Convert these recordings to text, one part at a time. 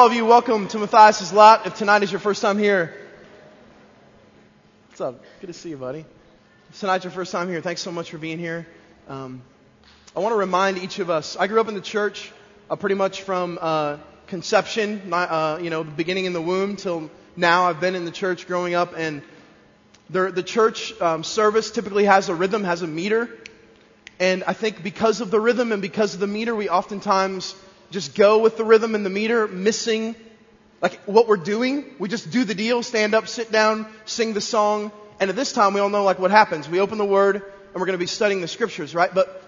All of you, welcome to Matthias's Lot. If tonight is your first time here, what's up? Good to see you, buddy. If tonight's your first time here, thanks so much for being here. Um, I want to remind each of us. I grew up in the church, uh, pretty much from uh, conception, my, uh, you know, the beginning in the womb till now. I've been in the church growing up, and the, the church um, service typically has a rhythm, has a meter, and I think because of the rhythm and because of the meter, we oftentimes just go with the rhythm and the meter, missing like what we're doing. We just do the deal, stand up, sit down, sing the song. And at this time, we all know like what happens. We open the word and we're going to be studying the scriptures, right? But,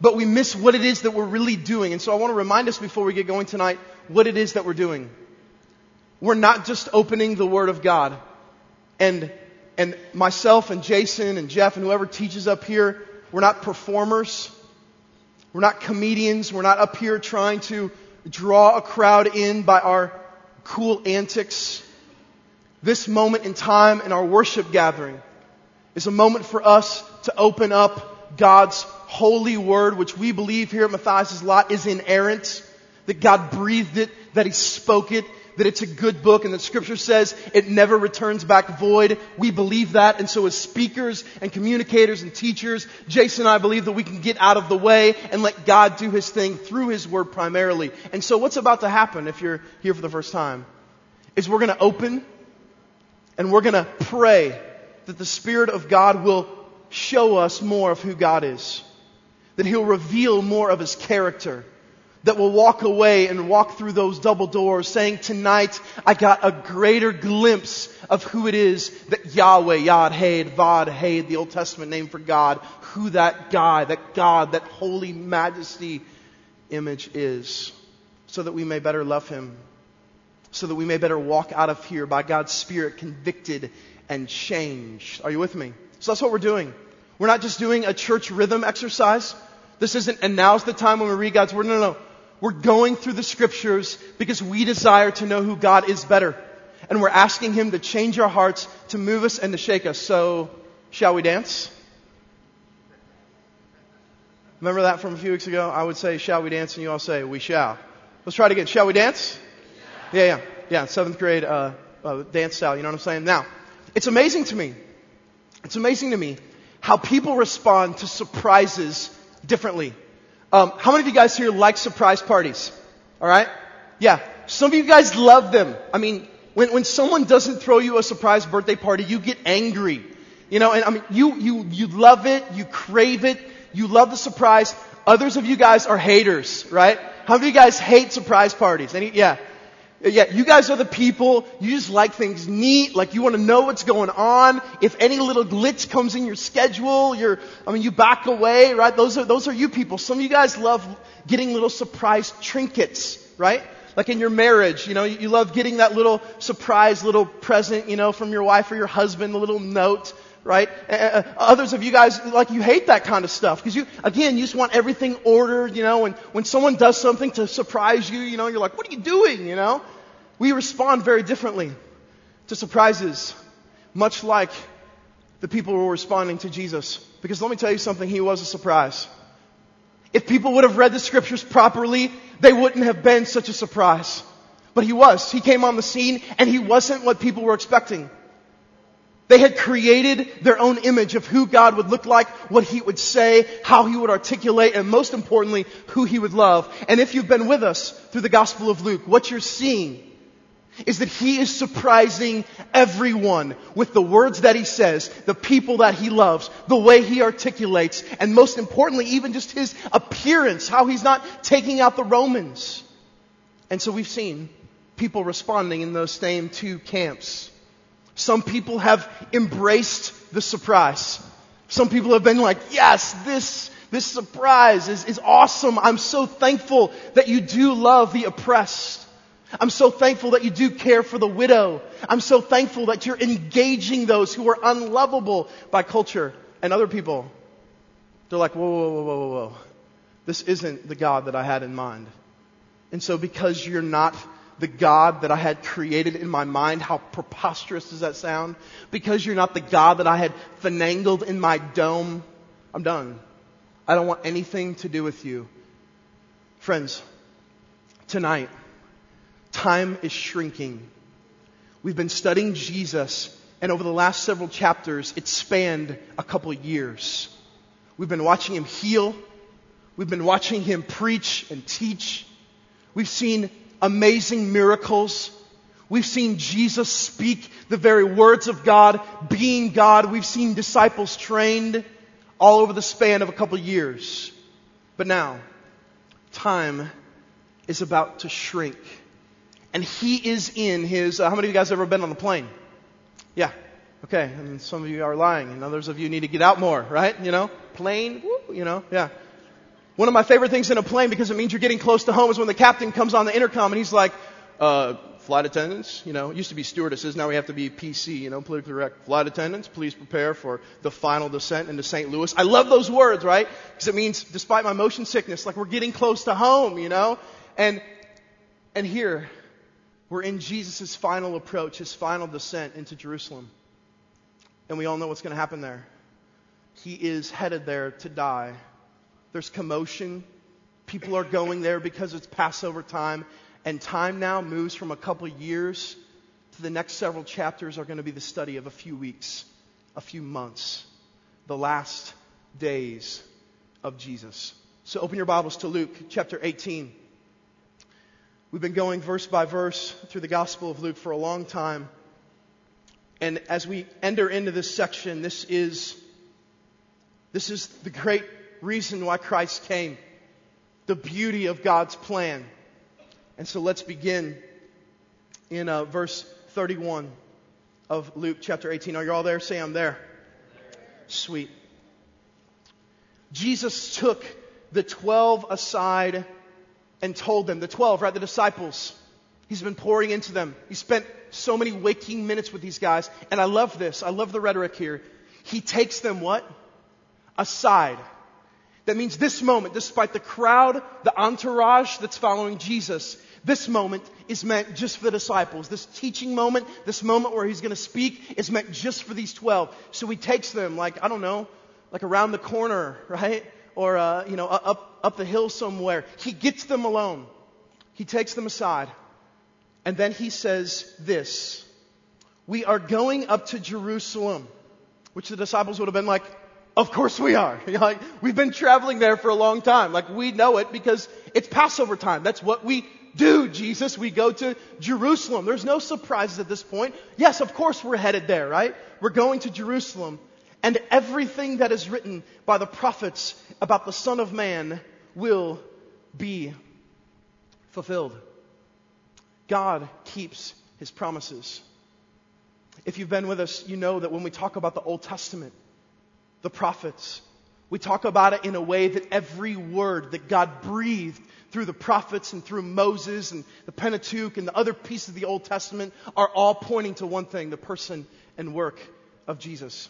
but we miss what it is that we're really doing. And so I want to remind us before we get going tonight what it is that we're doing. We're not just opening the word of God. And, and myself and Jason and Jeff and whoever teaches up here, we're not performers. We're not comedians. We're not up here trying to draw a crowd in by our cool antics. This moment in time in our worship gathering is a moment for us to open up God's holy word, which we believe here at Matthias' Lot is inerrant, that God breathed it, that He spoke it, that it's a good book and that scripture says it never returns back void. We believe that. And so as speakers and communicators and teachers, Jason and I believe that we can get out of the way and let God do his thing through his word primarily. And so what's about to happen if you're here for the first time is we're going to open and we're going to pray that the Spirit of God will show us more of who God is. That He'll reveal more of His character that will walk away and walk through those double doors saying, tonight I got a greater glimpse of who it is that Yahweh, Yad, Had, Vad, Had, the Old Testament name for God, who that guy, that God, that holy majesty image is, so that we may better love Him, so that we may better walk out of here by God's Spirit convicted and changed. Are you with me? So that's what we're doing. We're not just doing a church rhythm exercise. This isn't, and now's the time when we read God's Word. No, no, no. We're going through the scriptures because we desire to know who God is better. And we're asking Him to change our hearts, to move us, and to shake us. So, shall we dance? Remember that from a few weeks ago? I would say, shall we dance? And you all say, we shall. Let's try it again. Shall we dance? Yeah, yeah. Yeah, seventh grade uh, uh, dance style. You know what I'm saying? Now, it's amazing to me. It's amazing to me how people respond to surprises differently. Um, how many of you guys here like surprise parties? All right? Yeah. Some of you guys love them. I mean, when, when someone doesn't throw you a surprise birthday party, you get angry. You know, and I mean, you, you, you love it, you crave it, you love the surprise. Others of you guys are haters, right? How many of you guys hate surprise parties? Any, yeah. Yeah, you guys are the people, you just like things neat, like you want to know what's going on. If any little glitch comes in your schedule, you're, I mean, you back away, right? Those are, those are you people. Some of you guys love getting little surprise trinkets, right? Like in your marriage, you know, you, love getting that little surprise little present, you know, from your wife or your husband, a little note right? Uh, others of you guys, like, you hate that kind of stuff because you, again, you just want everything ordered, you know, and when someone does something to surprise you, you know, you're like, what are you doing, you know? We respond very differently to surprises, much like the people were responding to Jesus. Because let me tell you something, he was a surprise. If people would have read the scriptures properly, they wouldn't have been such a surprise. But he was. He came on the scene and he wasn't what people were expecting. They had created their own image of who God would look like, what He would say, how He would articulate, and most importantly, who He would love. And if you've been with us through the Gospel of Luke, what you're seeing is that He is surprising everyone with the words that He says, the people that He loves, the way He articulates, and most importantly, even just His appearance, how He's not taking out the Romans. And so we've seen people responding in those same two camps. Some people have embraced the surprise. Some people have been like, yes, this, this surprise is, is awesome. I'm so thankful that you do love the oppressed. I'm so thankful that you do care for the widow. I'm so thankful that you're engaging those who are unlovable by culture and other people. They're like, whoa, whoa, whoa, whoa, whoa, whoa. This isn't the God that I had in mind. And so because you're not the God that I had created in my mind. How preposterous does that sound? Because you're not the God that I had finangled in my dome. I'm done. I don't want anything to do with you. Friends, tonight, time is shrinking. We've been studying Jesus, and over the last several chapters, it spanned a couple years. We've been watching him heal. We've been watching him preach and teach. We've seen amazing miracles. We've seen Jesus speak the very words of God, being God. We've seen disciples trained all over the span of a couple years. But now, time is about to shrink. And he is in his, uh, how many of you guys ever been on a plane? Yeah. Okay. And some of you are lying and others of you need to get out more, right? You know, plane, woo, you know, yeah. One of my favorite things in a plane because it means you're getting close to home is when the captain comes on the intercom and he's like, uh, flight attendants, you know, used to be stewardesses, now we have to be PC, you know, politically correct. Flight attendants, please prepare for the final descent into St. Louis. I love those words, right? Because it means, despite my motion sickness, like we're getting close to home, you know? And, and here, we're in Jesus' final approach, his final descent into Jerusalem. And we all know what's going to happen there. He is headed there to die. There's commotion. People are going there because it's Passover time. And time now moves from a couple years to the next several chapters are going to be the study of a few weeks, a few months, the last days of Jesus. So open your Bibles to Luke chapter 18. We've been going verse by verse through the Gospel of Luke for a long time. And as we enter into this section, this is, this is the great reason why Christ came. The beauty of God's plan. And so let's begin in uh, verse 31 of Luke chapter 18. Are you all there? Say, I'm there. Sweet. Jesus took the 12 aside and told them, the 12, right, the disciples. He's been pouring into them. He spent so many waking minutes with these guys. And I love this. I love the rhetoric here. He takes them what? Aside. That means this moment, despite the crowd, the entourage that's following Jesus, this moment is meant just for the disciples. This teaching moment, this moment where he's going to speak is meant just for these 12. So he takes them like, I don't know, like around the corner, right? Or, uh, you know, up, up the hill somewhere. He gets them alone. He takes them aside. And then he says this. We are going up to Jerusalem. Which the disciples would have been like, of course we are. like, we've been traveling there for a long time. Like, we know it because it's Passover time. That's what we do, Jesus. We go to Jerusalem. There's no surprises at this point. Yes, of course we're headed there, right? We're going to Jerusalem. And everything that is written by the prophets about the Son of Man will be fulfilled. God keeps his promises. If you've been with us, you know that when we talk about the Old Testament, the prophets, we talk about it in a way that every word that God breathed through the prophets and through Moses and the Pentateuch and the other pieces of the Old Testament are all pointing to one thing, the person and work of Jesus.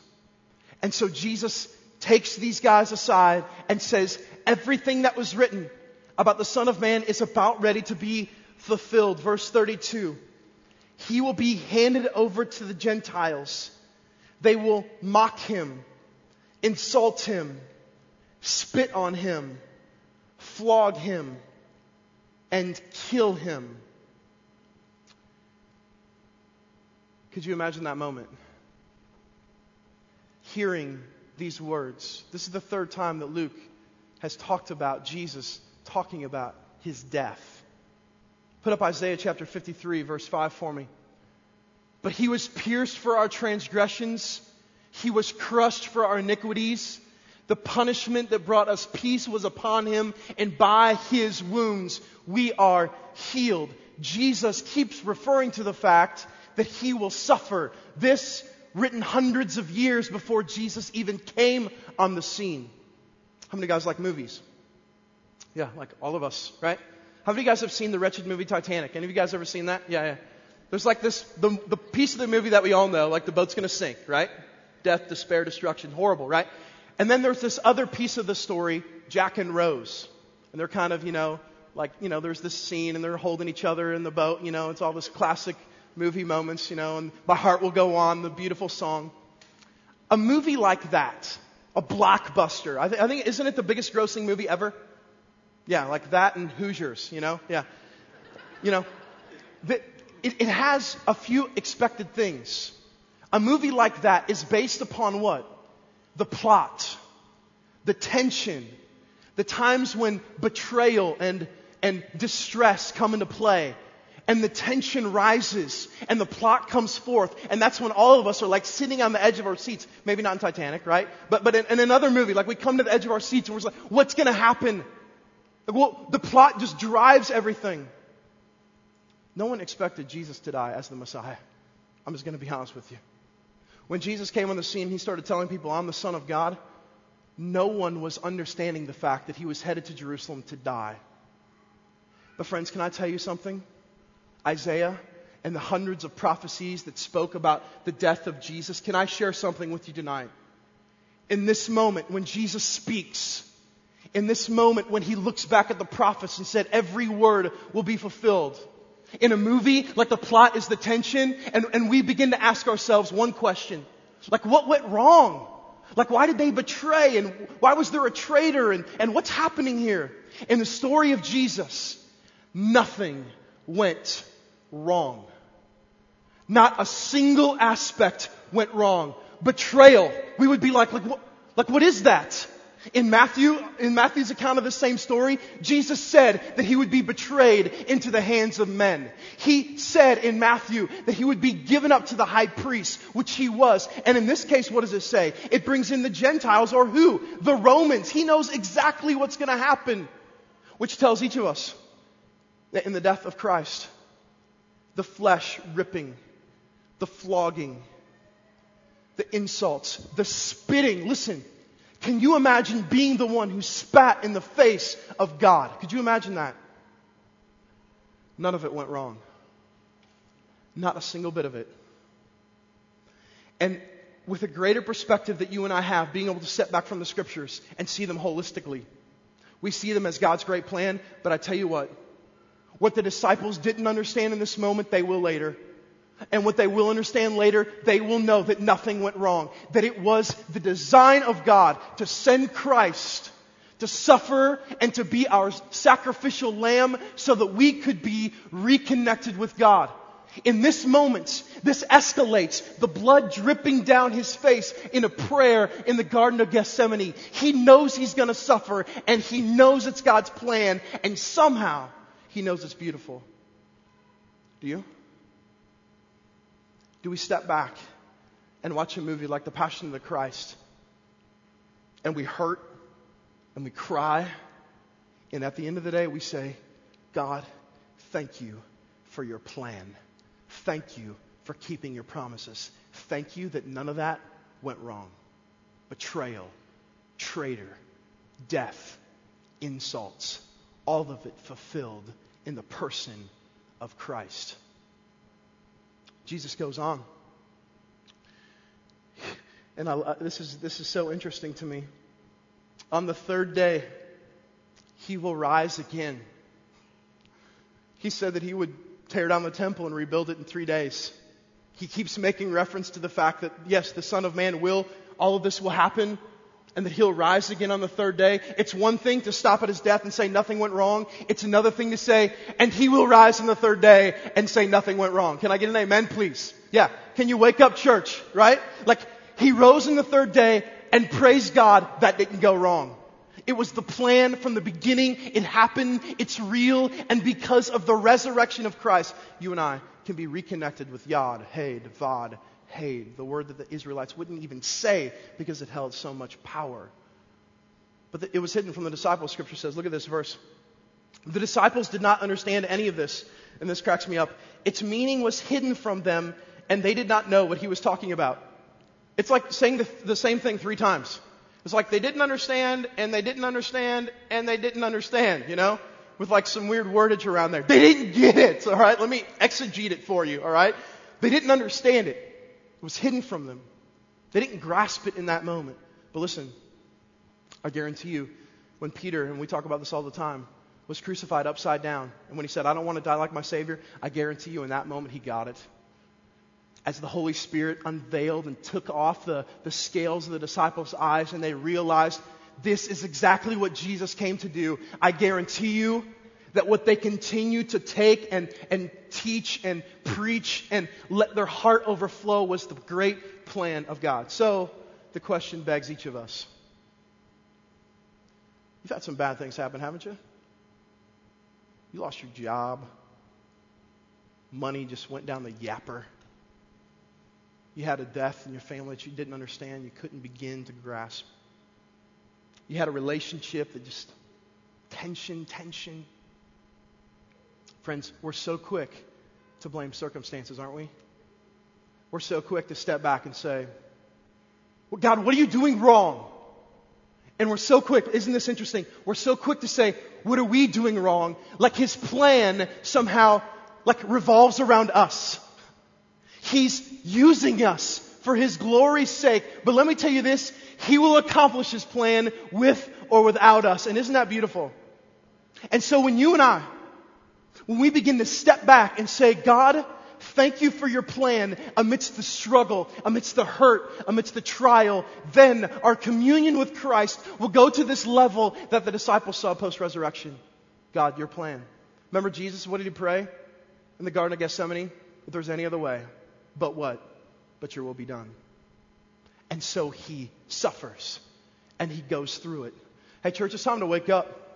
And so Jesus takes these guys aside and says, everything that was written about the Son of Man is about ready to be fulfilled. Verse 32. He will be handed over to the Gentiles. They will mock him, insult him, spit on him, flog him, and kill him. Could you imagine that moment? Hearing these words. This is the third time that Luke has talked about Jesus talking about his death. Put up Isaiah chapter 53, verse 5 for me. But he was pierced for our transgressions, he was crushed for our iniquities. The punishment that brought us peace was upon him, and by his wounds we are healed. Jesus keeps referring to the fact that he will suffer. This written hundreds of years before Jesus even came on the scene. How many guys like movies? Yeah, like all of us, right? How many of you guys have seen the wretched movie Titanic? Any of you guys ever seen that? Yeah, yeah. There's like this, the, the piece of the movie that we all know, like the boat's gonna sink, right? Death, despair, destruction, horrible, right? And then there's this other piece of the story, Jack and Rose. And they're kind of, you know, like, you know, there's this scene and they're holding each other in the boat, you know, it's all this classic movie moments, you know, and My Heart Will Go On, the beautiful song. A movie like that, a blockbuster, I, th- I think, isn't it the biggest grossing movie ever? Yeah, like that and Hoosiers, you know? Yeah. You know, that it, it has a few expected things. A movie like that is based upon what? The plot, the tension, the times when betrayal and, and distress come into play and the tension rises and the plot comes forth and that's when all of us are like sitting on the edge of our seats. Maybe not in titanic right? But, but in, in another movie like we come to the edge of our seats and we're like what's going to happen? Well the plot just drives everything. No one expected jesus to die as the messiah. I'm just going to be honest with you when jesus came on the scene he started telling people i'm the son of god no one was understanding the fact that he was headed to jerusalem to die but friends can i tell you something Isaiah and the hundreds of prophecies that spoke about the death of Jesus, can I share something with you tonight? In this moment, when Jesus speaks, in this moment when he looks back at the prophets and said, every word will be fulfilled. In a movie, like the plot is the tension, and, and we begin to ask ourselves one question. Like, what went wrong? Like, why did they betray? And why was there a traitor? And, and what's happening here? In the story of Jesus, nothing went wrong. Not a single aspect went wrong. Betrayal. We would be like, like, what, like, what is that? In Matthew, in Matthew's account of the same story, Jesus said that he would be betrayed into the hands of men. He said in Matthew that he would be given up to the high priest, which he was. And in this case, what does it say? It brings in the Gentiles or who? The Romans. He knows exactly what's going to happen, which tells each of us that in the death of Christ, the flesh ripping, the flogging, the insults, the spitting. Listen, can you imagine being the one who spat in the face of God? Could you imagine that? None of it went wrong. Not a single bit of it. And with a greater perspective that you and I have, being able to step back from the scriptures and see them holistically, we see them as God's great plan, but I tell you what, what the disciples didn't understand in this moment, they will later. And what they will understand later, they will know that nothing went wrong. That it was the design of God to send Christ to suffer and to be our sacrificial lamb so that we could be reconnected with God. In this moment, this escalates, the blood dripping down his face in a prayer in the Garden of Gethsemane. He knows he's gonna suffer and he knows it's God's plan and somehow he knows it's beautiful. Do you? Do we step back and watch a movie like The Passion of the Christ and we hurt and we cry and at the end of the day we say, God, thank you for your plan. Thank you for keeping your promises. Thank you that none of that went wrong. Betrayal, traitor, death, insults, all of it fulfilled in the person of Christ. Jesus goes on. And I, this, is, this is so interesting to me. On the third day, he will rise again. He said that he would tear down the temple and rebuild it in three days. He keeps making reference to the fact that, yes, the Son of Man will, all of this will happen, and that he'll rise again on the third day. It's one thing to stop at his death and say nothing went wrong. It's another thing to say, and he will rise on the third day and say nothing went wrong. Can I get an amen, please? Yeah. Can you wake up church, right? Like, he rose on the third day and praise God that didn't go wrong. It was the plan from the beginning. It happened. It's real. And because of the resurrection of Christ, you and I can be reconnected with Yod, Had, Vod, Hey, the word that the Israelites wouldn't even say because it held so much power. But the, it was hidden from the disciples, scripture says. Look at this verse. The disciples did not understand any of this, and this cracks me up. Its meaning was hidden from them, and they did not know what he was talking about. It's like saying the, the same thing three times. It's like they didn't understand, and they didn't understand, and they didn't understand, you know? With like some weird wordage around there. They didn't get it, alright? Let me exegete it for you, alright? They didn't understand it. It was hidden from them. They didn't grasp it in that moment. But listen, I guarantee you, when Peter, and we talk about this all the time, was crucified upside down, and when he said, I don't want to die like my Savior, I guarantee you in that moment he got it. As the Holy Spirit unveiled and took off the, the scales of the disciples' eyes, and they realized this is exactly what Jesus came to do, I guarantee you that what they continue to take and, and teach and preach and let their heart overflow was the great plan of God. So the question begs each of us. You've had some bad things happen, haven't you? You lost your job. Money just went down the yapper. You had a death in your family that you didn't understand, you couldn't begin to grasp. You had a relationship that just tension, tension. Friends, we're so quick to blame circumstances, aren't we? We're so quick to step back and say, well, God, what are you doing wrong? And we're so quick, isn't this interesting? We're so quick to say, what are we doing wrong? Like his plan somehow like revolves around us. He's using us for his glory's sake. But let me tell you this, he will accomplish his plan with or without us. And isn't that beautiful? And so when you and I, when we begin to step back and say, God, thank you for your plan amidst the struggle, amidst the hurt, amidst the trial, then our communion with Christ will go to this level that the disciples saw post resurrection. God, your plan. Remember Jesus, what did he pray in the Garden of Gethsemane? If there's any other way, but what? But your will be done. And so he suffers and he goes through it. Hey, church, it's time to wake up.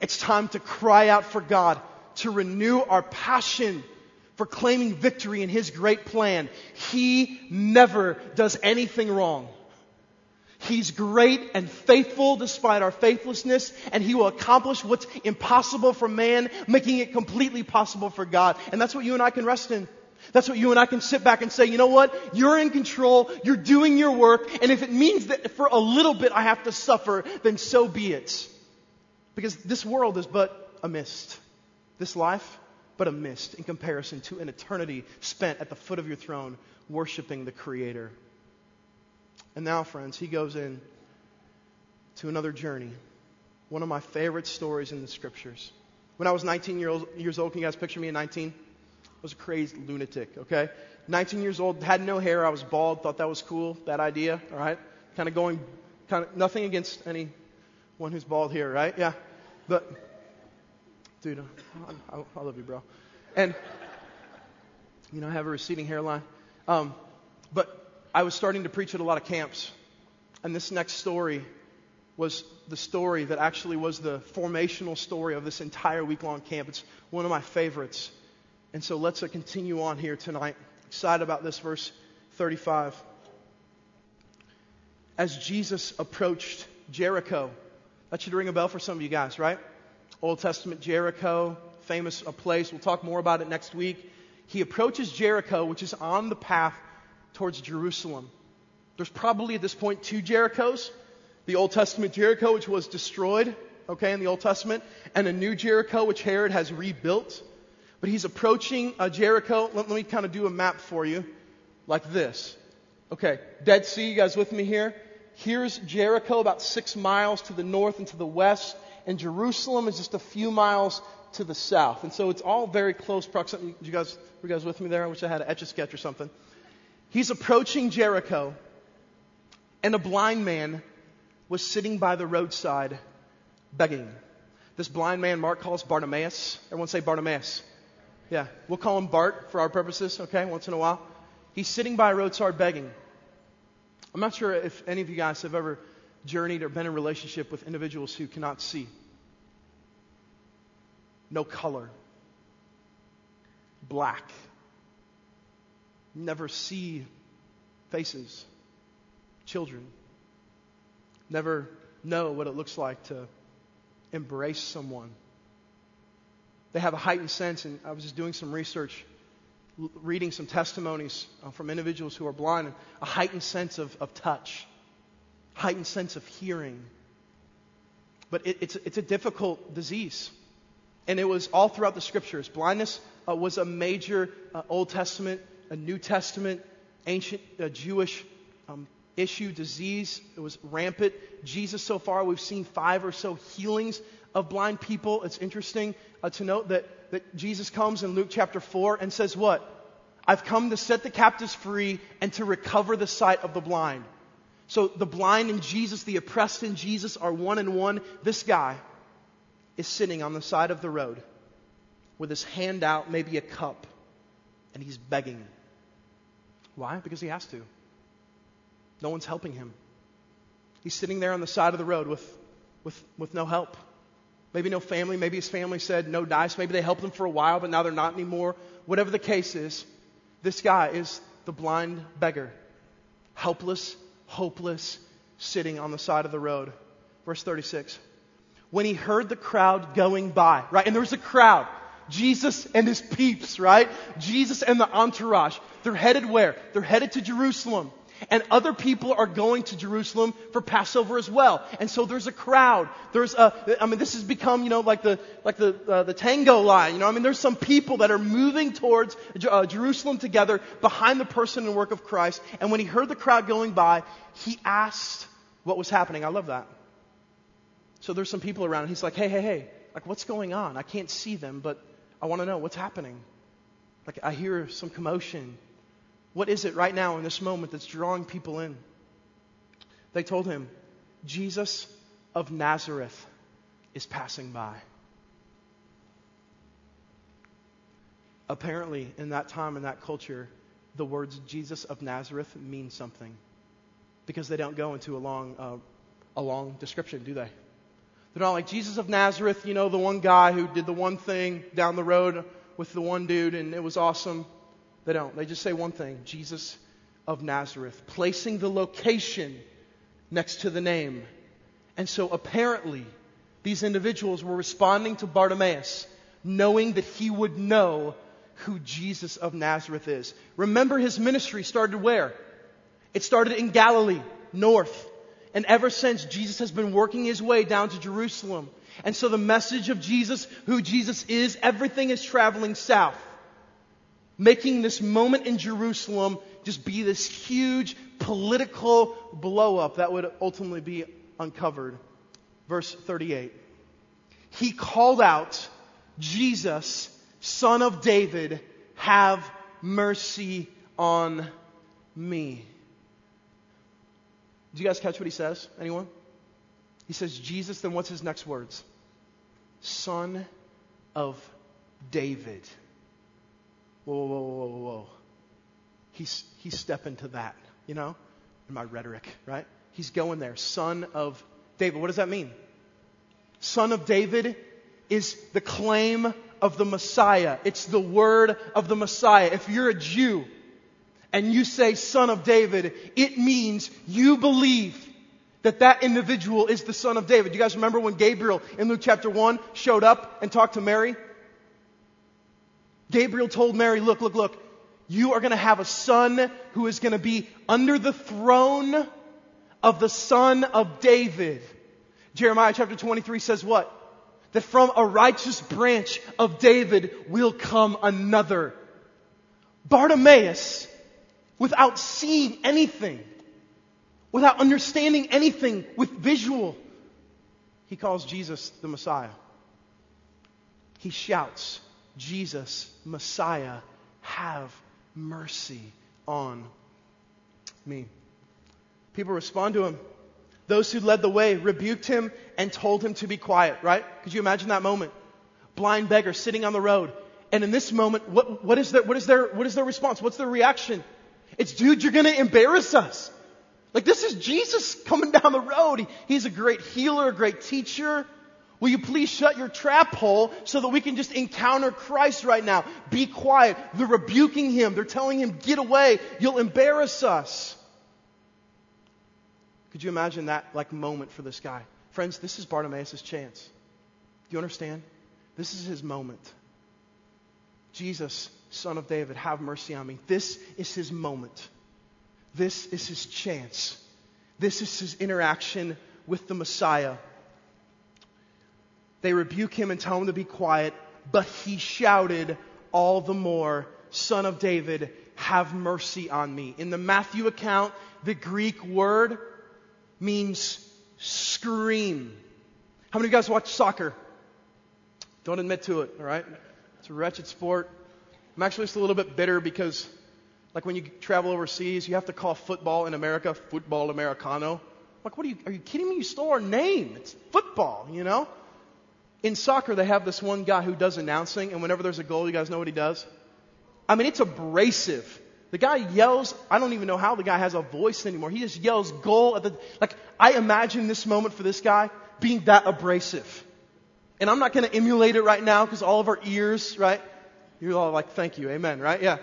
It's time to cry out for God to renew our passion for claiming victory in His great plan. He never does anything wrong. He's great and faithful despite our faithlessness, and He will accomplish what's impossible for man, making it completely possible for God. And that's what you and I can rest in. That's what you and I can sit back and say, you know what? You're in control. You're doing your work. And if it means that for a little bit I have to suffer, then so be it. Because this world is but a mist. This life, but a mist in comparison to an eternity spent at the foot of your throne worshiping the Creator. And now, friends, he goes in to another journey. One of my favorite stories in the scriptures. When I was 19 years old, can you guys picture me at 19? I was a crazed lunatic, okay? 19 years old, had no hair, I was bald, thought that was cool, that idea, all right? Kind of going, kind of, nothing against anyone who's bald here, right? Yeah. But, dude, I, I, I love you, bro. And, you know, I have a receding hairline. Um, but I was starting to preach at a lot of camps. And this next story was the story that actually was the formational story of this entire week long camp. It's one of my favorites. And so let's uh, continue on here tonight. Excited about this, verse 35. As Jesus approached Jericho, that should ring a bell for some of you guys, right? Old Testament Jericho, famous a place. We'll talk more about it next week. He approaches Jericho, which is on the path towards Jerusalem. There's probably at this point two Jerichos. The Old Testament Jericho, which was destroyed, okay, in the Old Testament, and a new Jericho, which Herod has rebuilt. But he's approaching uh, Jericho. Let, let me kind of do a map for you like this. Okay, Dead Sea, you guys with me here? Here's Jericho, about six miles to the north and to the west, and Jerusalem is just a few miles to the south. And so it's all very close proximity. You guys, were you guys with me there? I wish I had an etch a sketch or something. He's approaching Jericho, and a blind man was sitting by the roadside begging. This blind man, Mark calls Bartimaeus. Everyone say Bartimaeus. Yeah, we'll call him Bart for our purposes, okay, once in a while. He's sitting by a roadside begging. I'm not sure if any of you guys have ever journeyed or been in a relationship with individuals who cannot see. No color. Black. Never see faces. Children. Never know what it looks like to embrace someone they have a heightened sense, and I was just doing some research, reading some testimonies uh, from individuals who are blind, a heightened sense of, of touch, heightened sense of hearing. But it, it's, it's a difficult disease. And it was all throughout the scriptures. Blindness uh, was a major uh, Old Testament, a New Testament, ancient uh, Jewish um, issue, disease. It was rampant. Jesus, so far, we've seen five or so healings of blind people. It's interesting uh, to note that, that Jesus comes in Luke chapter 4 and says, What? I've come to set the captives free and to recover the sight of the blind. So the blind in Jesus, the oppressed in Jesus are one and one. This guy is sitting on the side of the road with his hand out, maybe a cup, and he's begging. Why? Because he has to. No one's helping him. He's sitting there on the side of the road with, with, with no help. Maybe no family. Maybe his family said no dice. Maybe they helped him for a while, but now they're not anymore. Whatever the case is, this guy is the blind beggar. Helpless, hopeless, sitting on the side of the road. Verse 36. When he heard the crowd going by, right? And there was a crowd. Jesus and his peeps, right? Jesus and the entourage. They're headed where? They're headed to Jerusalem. And other people are going to Jerusalem for Passover as well. And so there's a crowd. There's a, I mean, this has become, you know, like the, like the, uh, the tango line. You know, I mean, there's some people that are moving towards uh, Jerusalem together behind the person and work of Christ. And when he heard the crowd going by, he asked what was happening. I love that. So there's some people around and he's like, hey, hey, hey, like what's going on? I can't see them, but I want to know what's happening. Like I hear some commotion. What is it right now in this moment that's drawing people in? They told him, Jesus of Nazareth is passing by. Apparently, in that time, in that culture, the words Jesus of Nazareth mean something because they don't go into a long, uh, a long description, do they? They're not like Jesus of Nazareth, you know, the one guy who did the one thing down the road with the one dude and it was awesome. They don't. They just say one thing Jesus of Nazareth, placing the location next to the name. And so apparently, these individuals were responding to Bartimaeus, knowing that he would know who Jesus of Nazareth is. Remember, his ministry started where? It started in Galilee, north. And ever since, Jesus has been working his way down to Jerusalem. And so the message of Jesus, who Jesus is, everything is traveling south making this moment in Jerusalem just be this huge political blowup that would ultimately be uncovered. Verse 38. He called out, Jesus, son of David, have mercy on me. Do you guys catch what he says? Anyone? He says, Jesus, then what's his next words? Son of David whoa, whoa, whoa, whoa, whoa. He's, he's stepping to that, you know, in my rhetoric, right? He's going there. Son of David. What does that mean? Son of David is the claim of the Messiah. It's the word of the Messiah. If you're a Jew and you say son of David, it means you believe that that individual is the son of David. You guys remember when Gabriel in Luke chapter 1 showed up and talked to Mary? Gabriel told Mary, look, look, look, you are going to have a son who is going to be under the throne of the son of David. Jeremiah chapter 23 says what? That from a righteous branch of David will come another. Bartimaeus, without seeing anything, without understanding anything with visual, he calls Jesus the Messiah. He shouts, Jesus, Messiah, have mercy on me. People respond to him. Those who led the way rebuked him and told him to be quiet, right? Could you imagine that moment? Blind beggar sitting on the road. And in this moment, what, what, is, their, what, is, their, what is their response? What's their reaction? It's, dude, you're going to embarrass us. Like, this is Jesus coming down the road. He, he's a great healer, a great teacher. Will you please shut your trap hole so that we can just encounter Christ right now? Be quiet. They're rebuking him. They're telling him, get away. You'll embarrass us. Could you imagine that like moment for this guy? Friends, this is Bartimaeus' chance. Do you understand? This is his moment. Jesus, son of David, have mercy on me. This is his moment. This is his chance. This is his interaction with the Messiah. They rebuke him and tell him to be quiet, but he shouted all the more, Son of David, have mercy on me. In the Matthew account, the Greek word means scream. How many of you guys watch soccer? Don't admit to it, all right? It's a wretched sport. I'm actually just a little bit bitter because, like when you travel overseas, you have to call football in America football Americano. Like, what are you, are you kidding me? You stole our name. It's football, you know? In soccer, they have this one guy who does announcing, and whenever there's a goal, you guys know what he does? I mean, it's abrasive. The guy yells, I don't even know how the guy has a voice anymore. He just yells goal at the, like, I imagine this moment for this guy being that abrasive. And I'm not going to emulate it right now because all of our ears, right? You're all like, thank you, amen, right? Yeah.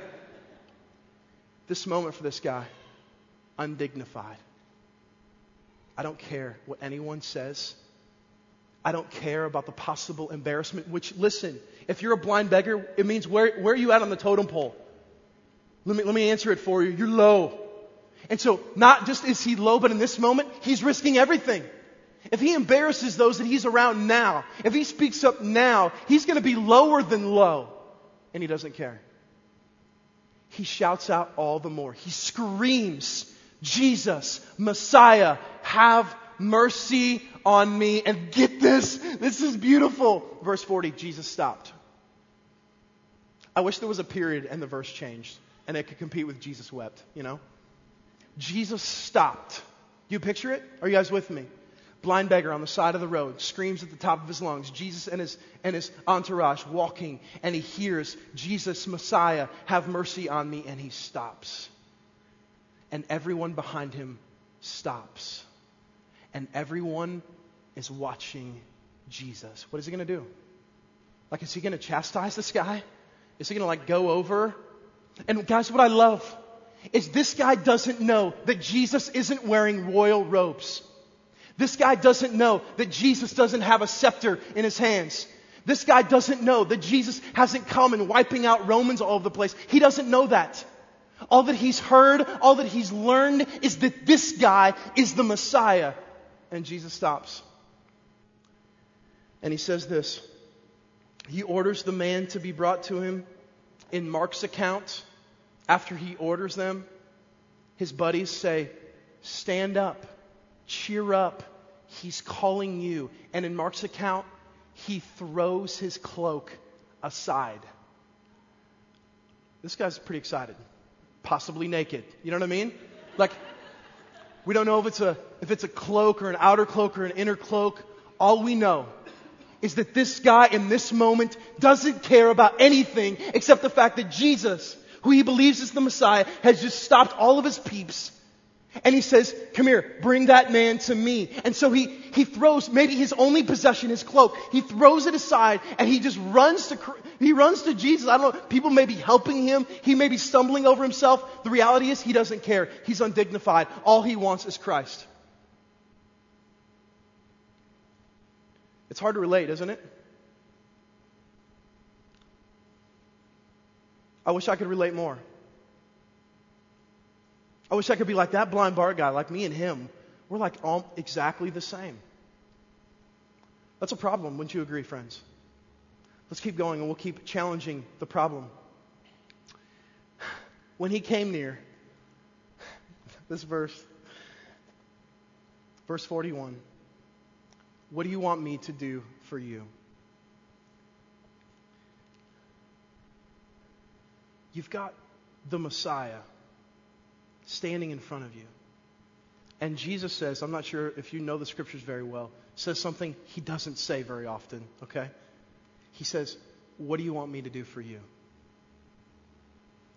This moment for this guy, undignified. I don't care what anyone says. I don't care about the possible embarrassment, which, listen, if you're a blind beggar, it means where, where are you at on the totem pole? Let me, let me answer it for you. You're low. And so, not just is he low, but in this moment, he's risking everything. If he embarrasses those that he's around now, if he speaks up now, he's going to be lower than low. And he doesn't care. He shouts out all the more. He screams, Jesus, Messiah, have mercy on me. And get this, this is beautiful. Verse 40, Jesus stopped. I wish there was a period and the verse changed and it could compete with Jesus wept, you know? Jesus stopped. You picture it? Are you guys with me? Blind beggar on the side of the road screams at the top of his lungs. Jesus and his, and his entourage walking, and he hears, Jesus, Messiah, have mercy on me, and he stops. And everyone behind him stops. And everyone is watching Jesus. What is he going to do? Like, is he going to chastise this guy? Is he going to, like, go over? And guys, what I love is this guy doesn't know that Jesus isn't wearing royal robes. This guy doesn't know that Jesus doesn't have a scepter in his hands. This guy doesn't know that Jesus hasn't come and wiping out Romans all over the place. He doesn't know that. All that he's heard, all that he's learned is that this guy is the Messiah. And Jesus stops. And he says this. He orders the man to be brought to him. In Mark's account, after he orders them, his buddies say, Stand up, cheer up. He's calling you. And in Mark's account, he throws his cloak aside. This guy's pretty excited, possibly naked. You know what I mean? Like, we don't know if it's a, if it's a cloak or an outer cloak or an inner cloak. All we know is that this guy in this moment doesn't care about anything except the fact that Jesus, who he believes is the Messiah, has just stopped all of his peeps. And he says, come here, bring that man to me. And so he, he throws maybe his only possession, his cloak. He throws it aside and he just runs to, he runs to Jesus. I don't know, people may be helping him. He may be stumbling over himself. The reality is he doesn't care. He's undignified. All he wants is Christ. It's hard to relate, isn't it? I wish I could relate more. I wish I could be like that blind bar guy, like me and him. We're like all exactly the same. That's a problem, wouldn't you agree, friends? Let's keep going and we'll keep challenging the problem. When he came near, this verse, verse 41. What do you want me to do for you? You've got the Messiah standing in front of you. And Jesus says, I'm not sure if you know the scriptures very well, says something he doesn't say very often, okay? He says, What do you want me to do for you?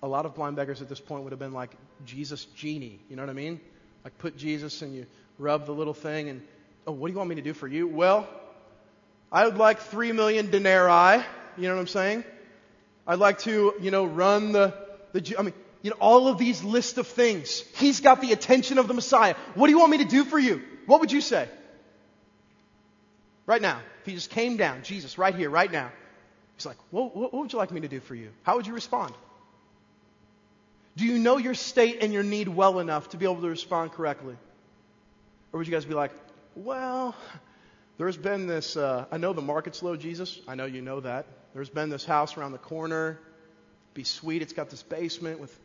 A lot of blind beggars at this point would have been like Jesus genie, you know what I mean? Like put Jesus and you rub the little thing and Oh, what do you want me to do for you? Well, I would like three million denarii. You know what I'm saying? I'd like to, you know, run the, the, I mean, you know, all of these list of things. He's got the attention of the Messiah. What do you want me to do for you? What would you say? Right now, if he just came down, Jesus, right here, right now. He's like, what, what would you like me to do for you? How would you respond? Do you know your state and your need well enough to be able to respond correctly? Or would you guys be like, well, there's been this, uh, I know the market's low, Jesus. I know you know that. There's been this house around the corner. Be sweet. It's got this basement with.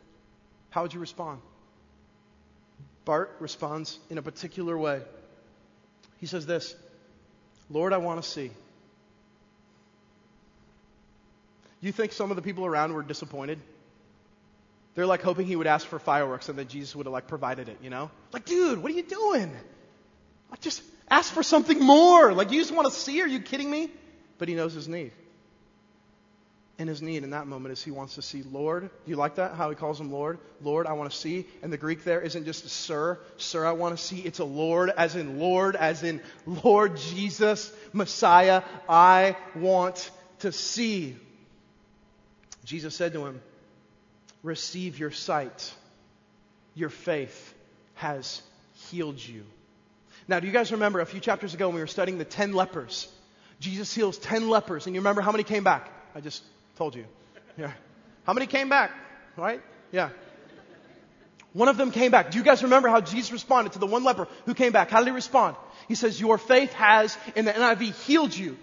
How would you respond? Bart responds in a particular way. He says this Lord, I want to see. You think some of the people around were disappointed? They're like hoping he would ask for fireworks and that Jesus would have like provided it, you know? Like, dude, what are you doing? Like, just ask for something more. Like, you just want to see? Are you kidding me? but he knows his need. And his need in that moment is he wants to see Lord. Do you like that? How he calls him Lord? Lord, I want to see. And the Greek there isn't just a sir. Sir, I want to see. It's a Lord, as in Lord, as in Lord Jesus, Messiah. I want to see. Jesus said to him, Receive your sight. Your faith has healed you. Now, do you guys remember a few chapters ago when we were studying the 10 lepers? Jesus heals 10 lepers, and you remember how many came back? I just told you. Yeah. How many came back? Right? Yeah. One of them came back. Do you guys remember how Jesus responded to the one leper who came back? How did he respond? He says, Your faith has, in the NIV, healed you.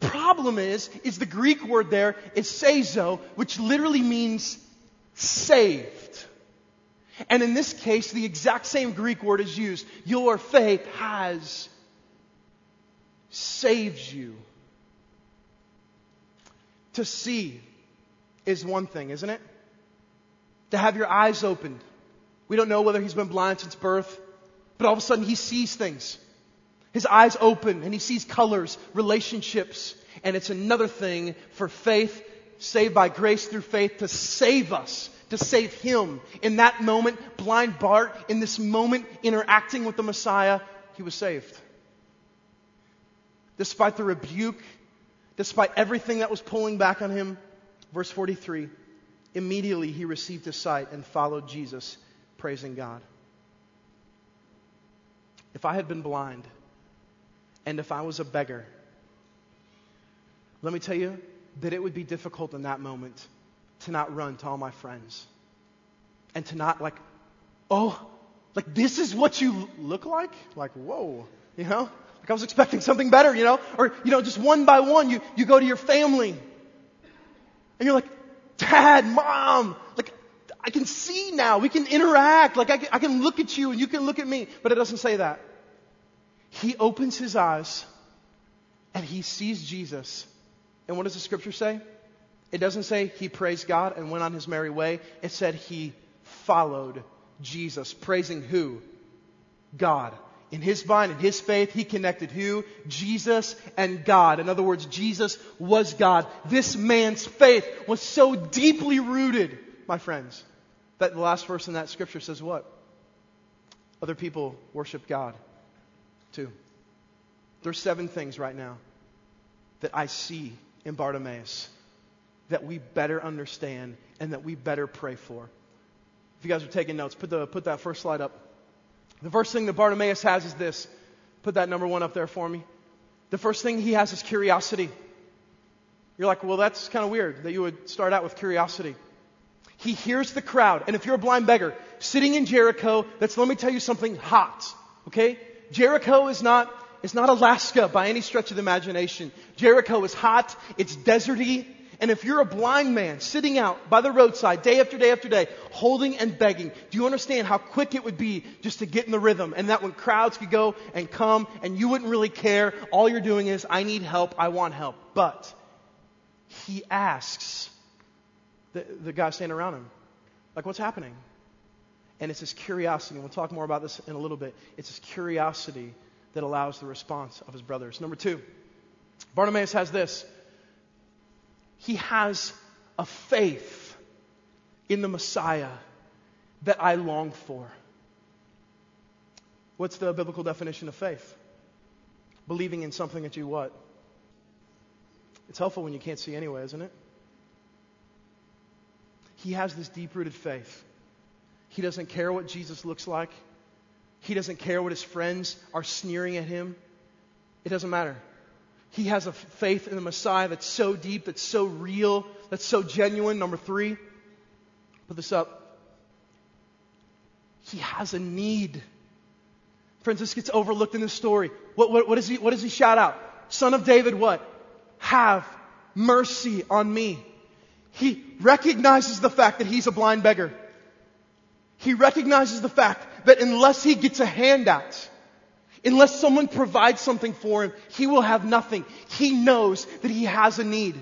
Problem is, is the Greek word there is sozo, which literally means saved. And in this case, the exact same Greek word is used. Your faith has saved you. To see is one thing, isn't it? To have your eyes opened. We don't know whether he's been blind since birth, but all of a sudden he sees things. His eyes open and he sees colors, relationships. And it's another thing for faith, saved by grace through faith, to save us, to save him. In that moment, blind Bart, in this moment, interacting with the Messiah, he was saved. Despite the rebuke, despite everything that was pulling back on him, verse 43, immediately he received his sight and followed Jesus, praising God. If I had been blind, and if I was a beggar, let me tell you that it would be difficult in that moment to not run to all my friends and to not like, oh, like this is what you look like? Like, whoa, you know? Like I was expecting something better, you know? Or, you know, just one by one, you, you go to your family and you're like, dad, mom, like I can see now. We can interact. Like I can, I can look at you and you can look at me. But it doesn't say that. He opens his eyes and he sees Jesus. And what does the scripture say? It doesn't say he praised God and went on his merry way. It said he followed Jesus. Praising who? God. In his mind, in his faith, he connected who? Jesus and God. In other words, Jesus was God. This man's faith was so deeply rooted, my friends, that the last verse in that scripture says what? Other people worship God too. There's seven things right now that I see in Bartimaeus that we better understand and that we better pray for. If you guys are taking notes, put, the, put that first slide up. The first thing that Bartimaeus has is this. Put that number one up there for me. The first thing he has is curiosity. You're like, well, that's kind of weird that you would start out with curiosity. He hears the crowd, and if you're a blind beggar sitting in Jericho, that's, let me tell you something hot, okay? Jericho is not, is not Alaska by any stretch of the imagination. Jericho is hot, it's deserty, and if you're a blind man sitting out by the roadside day after day after day, holding and begging, do you understand how quick it would be just to get in the rhythm? And that when crowds could go and come and you wouldn't really care, all you're doing is, I need help, I want help. But he asks the, the guy standing around him, like, what's happening? And it's this curiosity, and we'll talk more about this in a little bit. It's this curiosity that allows the response of his brothers. Number two, Bartimaeus has this he has a faith in the Messiah that I long for. What's the biblical definition of faith? Believing in something that you what? It's helpful when you can't see anyway, isn't it? He has this deep rooted faith. He doesn't care what Jesus looks like. He doesn't care what his friends are sneering at him. It doesn't matter. He has a faith in the Messiah that's so deep, that's so real, that's so genuine. Number three, put this up. He has a need. Friends, this gets overlooked in this story. What, what, he, what does he shout out? Son of David, what? Have mercy on me. He recognizes the fact that he's a blind beggar. He recognizes the fact that unless he gets a handout, Unless someone provides something for him, he will have nothing. He knows that he has a need.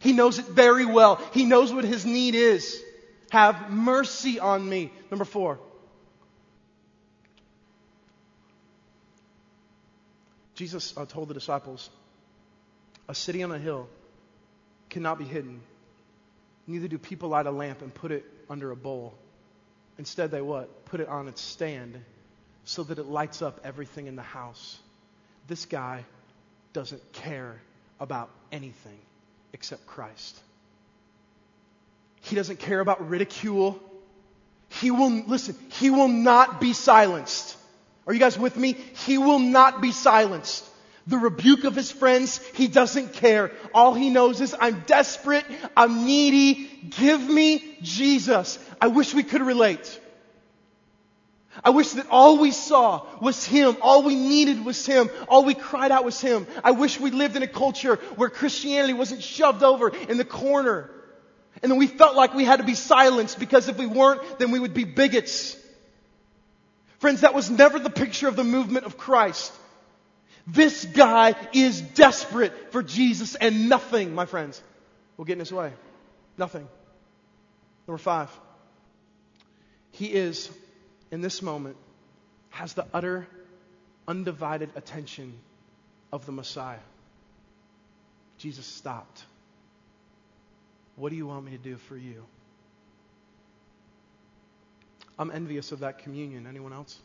He knows it very well. He knows what his need is. Have mercy on me. Number four. Jesus uh, told the disciples, A city on a hill cannot be hidden. Neither do people light a lamp and put it under a bowl. Instead, they what? Put it on its stand so that it lights up everything in the house. This guy doesn't care about anything except Christ. He doesn't care about ridicule. He will, listen, he will not be silenced. Are you guys with me? He will not be silenced. The rebuke of his friends, he doesn't care. All he knows is, I'm desperate, I'm needy, give me Jesus. I wish we could relate. I wish that all we saw was Him. All we needed was Him. All we cried out was Him. I wish we lived in a culture where Christianity wasn't shoved over in the corner. And then we felt like we had to be silenced because if we weren't, then we would be bigots. Friends, that was never the picture of the movement of Christ. This guy is desperate for Jesus and nothing, my friends, will get in his way. Nothing. Number five. He is, in this moment, has the utter, undivided attention of the Messiah. Jesus stopped. What do you want me to do for you? I'm envious of that communion. Anyone else?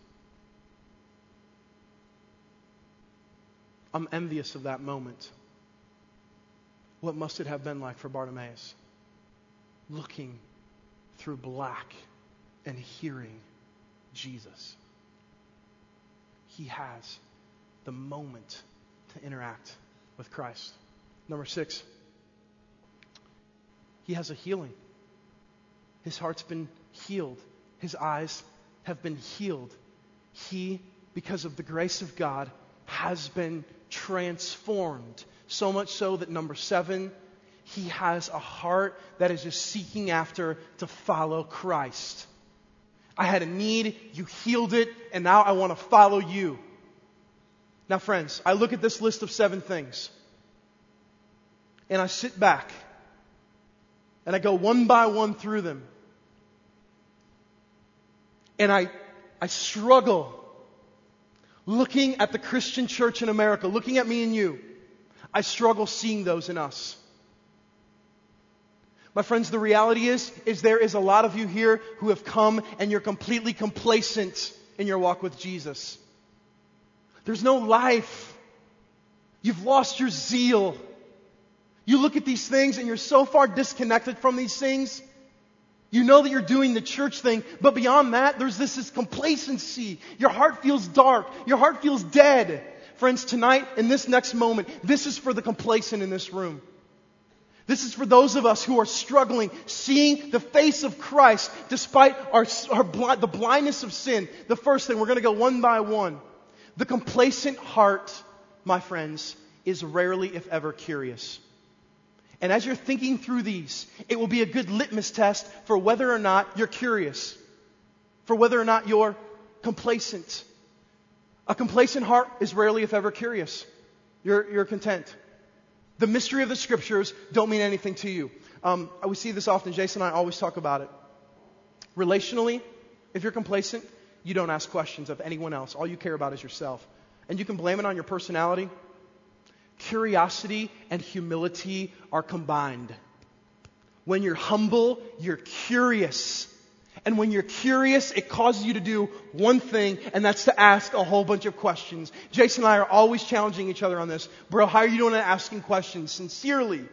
I'm envious of that moment. What must it have been like for Bartimaeus? Looking through black and hearing Jesus. He has the moment to interact with Christ. Number six, he has a healing. His heart's been healed, his eyes have been healed. He, because of the grace of God, has been transformed. So much so that number seven, he has a heart that is just seeking after to follow Christ. I had a need, you healed it, and now I want to follow you. Now, friends, I look at this list of seven things, and I sit back, and I go one by one through them, and I, I struggle looking at the Christian church in America, looking at me and you. I struggle seeing those in us. My friends, the reality is, is there is a lot of you here who have come and you're completely complacent in your walk with Jesus. There's no life. You've lost your zeal. You look at these things and you're so far disconnected from these things. You know that you're doing the church thing, but beyond that, there's this, this complacency. Your heart feels dark. Your heart feels dead. Friends, tonight, in this next moment, this is for the complacent in this room. This is for those of us who are struggling, seeing the face of Christ despite our, our the blindness of sin. The first thing, we're going to go one by one. The complacent heart, my friends, is rarely, if ever, curious. And as you're thinking through these, it will be a good litmus test for whether or not you're curious, for whether or not you're complacent. A complacent heart is rarely, if ever, curious. You're, you're content. The mystery of the scriptures don't mean anything to you. Um, we see this often. Jason and I always talk about it. Relationally, if you're complacent, you don't ask questions of anyone else. All you care about is yourself. And you can blame it on your personality. Curiosity and humility are combined. When you're humble, you're curious. And when you're curious, it causes you to do one thing, and that's to ask a whole bunch of questions. Jason and I are always challenging each other on this. Bro, how are you doing at asking questions sincerely?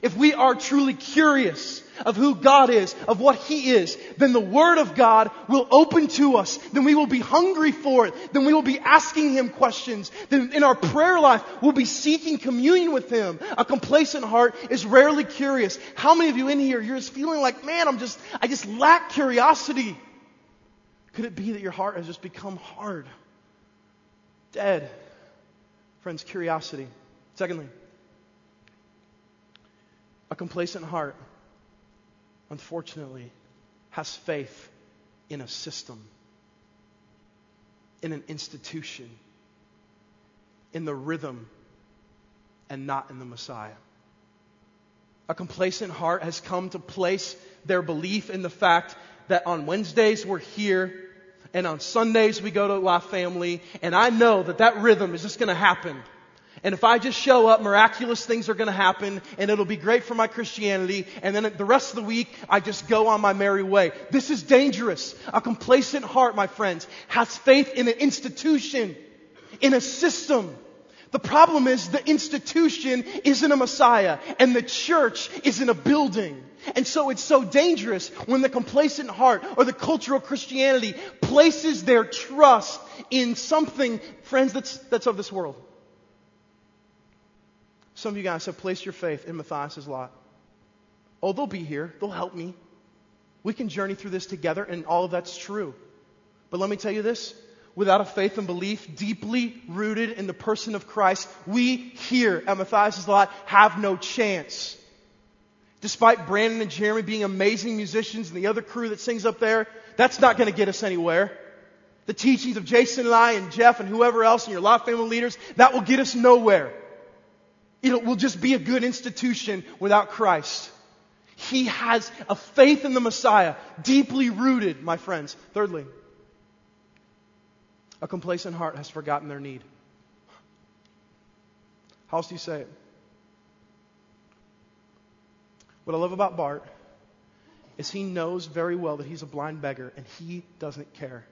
If we are truly curious of who God is, of what He is, then the Word of God will open to us. Then we will be hungry for it. Then we will be asking Him questions. Then in our prayer life, we'll be seeking communion with Him. A complacent heart is rarely curious. How many of you in here, you're just feeling like, man, I'm just, I just lack curiosity. Could it be that your heart has just become hard? Dead. Friends, curiosity. Secondly, a complacent heart, unfortunately, has faith in a system, in an institution, in the rhythm, and not in the Messiah. A complacent heart has come to place their belief in the fact that on Wednesdays we're here and on Sundays we go to La Family, and I know that that rhythm is just going to happen. And if I just show up, miraculous things are going to happen and it'll be great for my Christianity. And then the rest of the week, I just go on my merry way. This is dangerous. A complacent heart, my friends, has faith in an institution, in a system. The problem is the institution isn't a Messiah and the church isn't a building. And so it's so dangerous when the complacent heart or the cultural Christianity places their trust in something, friends, that's, that's of this world. Some of you guys have placed your faith in Matthias's lot. Oh, they'll be here. They'll help me. We can journey through this together, and all of that's true. But let me tell you this without a faith and belief deeply rooted in the person of Christ, we here at Matthias's Lot have no chance. Despite Brandon and Jeremy being amazing musicians and the other crew that sings up there, that's not going to get us anywhere. The teachings of Jason and I and Jeff and whoever else and your lot family leaders, that will get us nowhere. It will just be a good institution without Christ. He has a faith in the Messiah, deeply rooted, my friends. Thirdly, a complacent heart has forgotten their need. How else do you say it? What I love about Bart is he knows very well that he's a blind beggar and he doesn't care.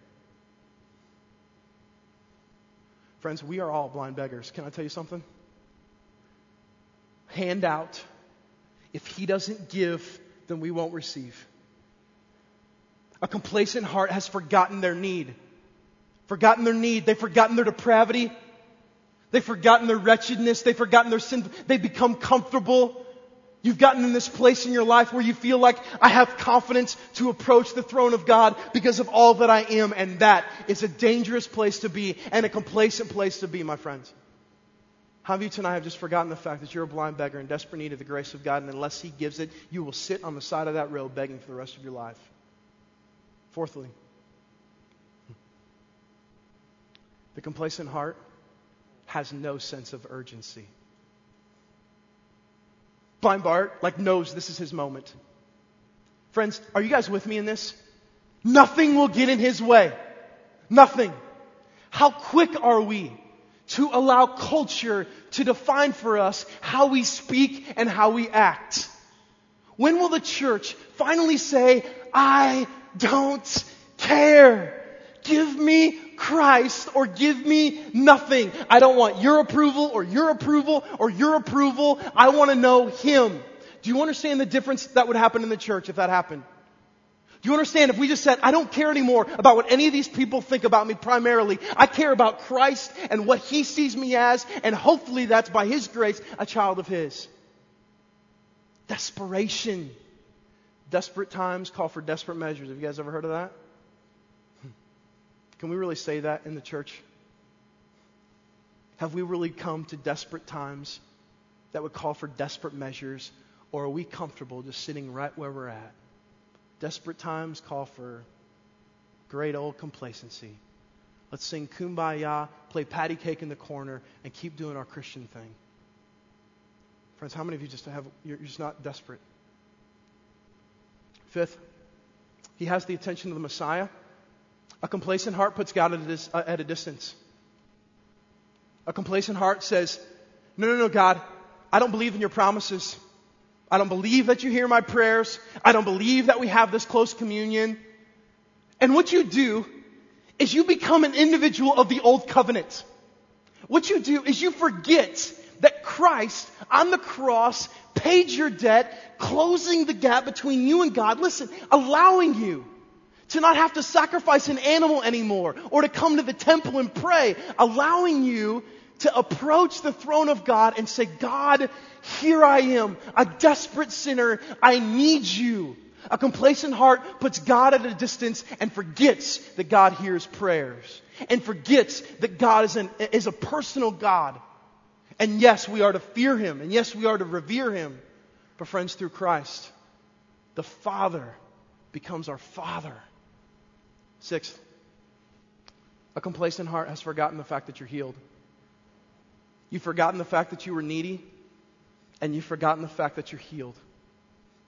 Friends, we are all blind beggars. Can I tell you something? Hand out. If he doesn't give, then we won't receive. A complacent heart has forgotten their need. Forgotten their need. They've forgotten their depravity. They've forgotten their wretchedness. They've forgotten their sin. They've become comfortable. You've gotten in this place in your life where you feel like I have confidence to approach the throne of God because of all that I am, and that is a dangerous place to be and a complacent place to be, my friends. How many of you tonight have just forgotten the fact that you're a blind beggar in desperate need of the grace of God, and unless He gives it, you will sit on the side of that road begging for the rest of your life? Fourthly, the complacent heart has no sense of urgency. Blind Bart, like, knows this is his moment. Friends, are you guys with me in this? Nothing will get in his way. Nothing. How quick are we to allow culture to define for us how we speak and how we act. When will the church finally say, I don't care? Give me Christ or give me nothing. I don't want your approval or your approval or your approval. I want to know Him. Do you understand the difference that would happen in the church if that happened? Do you understand if we just said, I don't care anymore about what any of these people think about me primarily. I care about Christ and what He sees me as, and hopefully that's by His grace, a child of His. Desperation. Desperate times call for desperate measures. Have you guys ever heard of that? Hmm. Can we really say that in the church? Have we really come to desperate times that would call for desperate measures, or are we comfortable just sitting right where we're at? Desperate times call for great old complacency. Let's sing kumbaya, play patty cake in the corner, and keep doing our Christian thing. Friends, how many of you just have, you're just not desperate? Fifth, he has the attention of the Messiah. A complacent heart puts God at a, dis, uh, at a distance. A complacent heart says, No, no, no, God, I don't believe in your promises. I don't believe that you hear my prayers. I don't believe that we have this close communion. And what you do is you become an individual of the old covenant. What you do is you forget that Christ on the cross paid your debt, closing the gap between you and God. Listen, allowing you to not have to sacrifice an animal anymore or to come to the temple and pray, allowing you to approach the throne of God and say, God, here I am, a desperate sinner. I need you. A complacent heart puts God at a distance and forgets that God hears prayers and forgets that God is, an, is a personal God. And yes, we are to fear Him and yes, we are to revere Him. But friends, through Christ, the Father becomes our Father. Sixth, a complacent heart has forgotten the fact that you're healed. You've forgotten the fact that you were needy, and you've forgotten the fact that you're healed.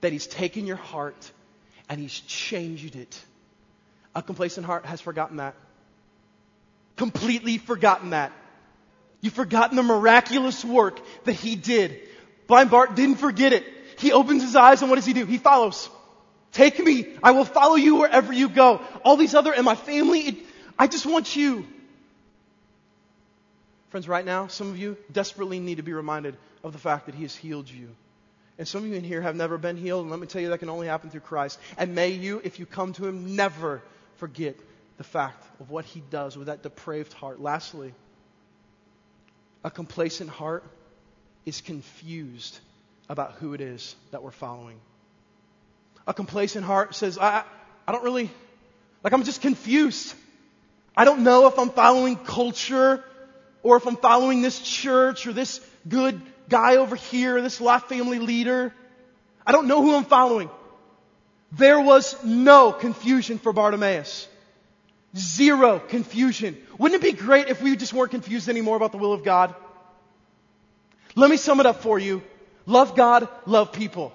That He's taken your heart and He's changed it. A complacent heart has forgotten that. Completely forgotten that. You've forgotten the miraculous work that he did. Blind Bart didn't forget it. He opens his eyes and what does he do? He follows. Take me. I will follow you wherever you go. All these other, and my family, it, I just want you. Friends, right now, some of you desperately need to be reminded of the fact that he has healed you. And some of you in here have never been healed, and let me tell you that can only happen through Christ. And may you, if you come to him, never forget the fact of what he does with that depraved heart. Lastly, a complacent heart is confused about who it is that we're following. A complacent heart says, I, I don't really, like I'm just confused. I don't know if I'm following culture or if I'm following this church or this good guy over here, this life family leader. I don't know who I'm following. There was no confusion for Bartimaeus. Zero confusion. Wouldn't it be great if we just weren't confused anymore about the will of God? Let me sum it up for you. Love God, love people.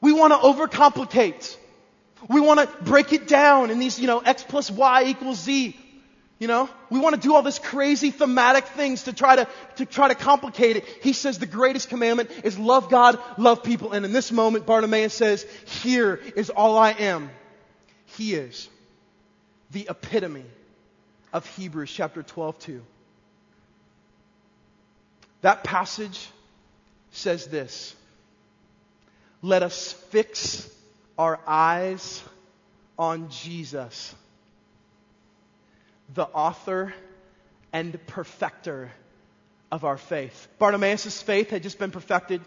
We want to overcomplicate. We want to break it down in these, you know, X plus Y equals Z. You know, we want to do all this crazy thematic things to try to, to try to complicate it. He says the greatest commandment is love God, love people. And in this moment, Bartimaeus says, here is all I am. He is the epitome of Hebrews chapter 12, 2. That passage says this Let us fix our eyes on Jesus, the author and perfecter of our faith. Bartimaeus' faith had just been perfected,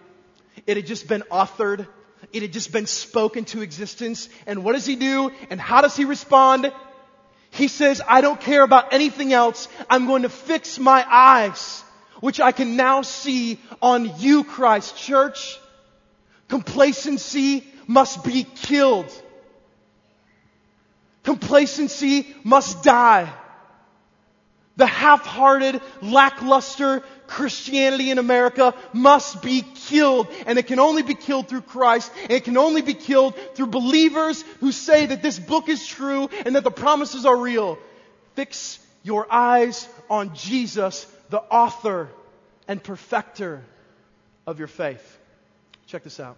it had just been authored it had just been spoken to existence. And what does he do? And how does he respond? He says, I don't care about anything else. I'm going to fix my eyes, which I can now see on you, Christ. Church, complacency must be killed. Complacency must die. The half-hearted, lackluster, Christianity in America must be killed. And it can only be killed through Christ. And it can only be killed through believers who say that this book is true and that the promises are real. Fix your eyes on Jesus, the author and perfecter of your faith. Check this out.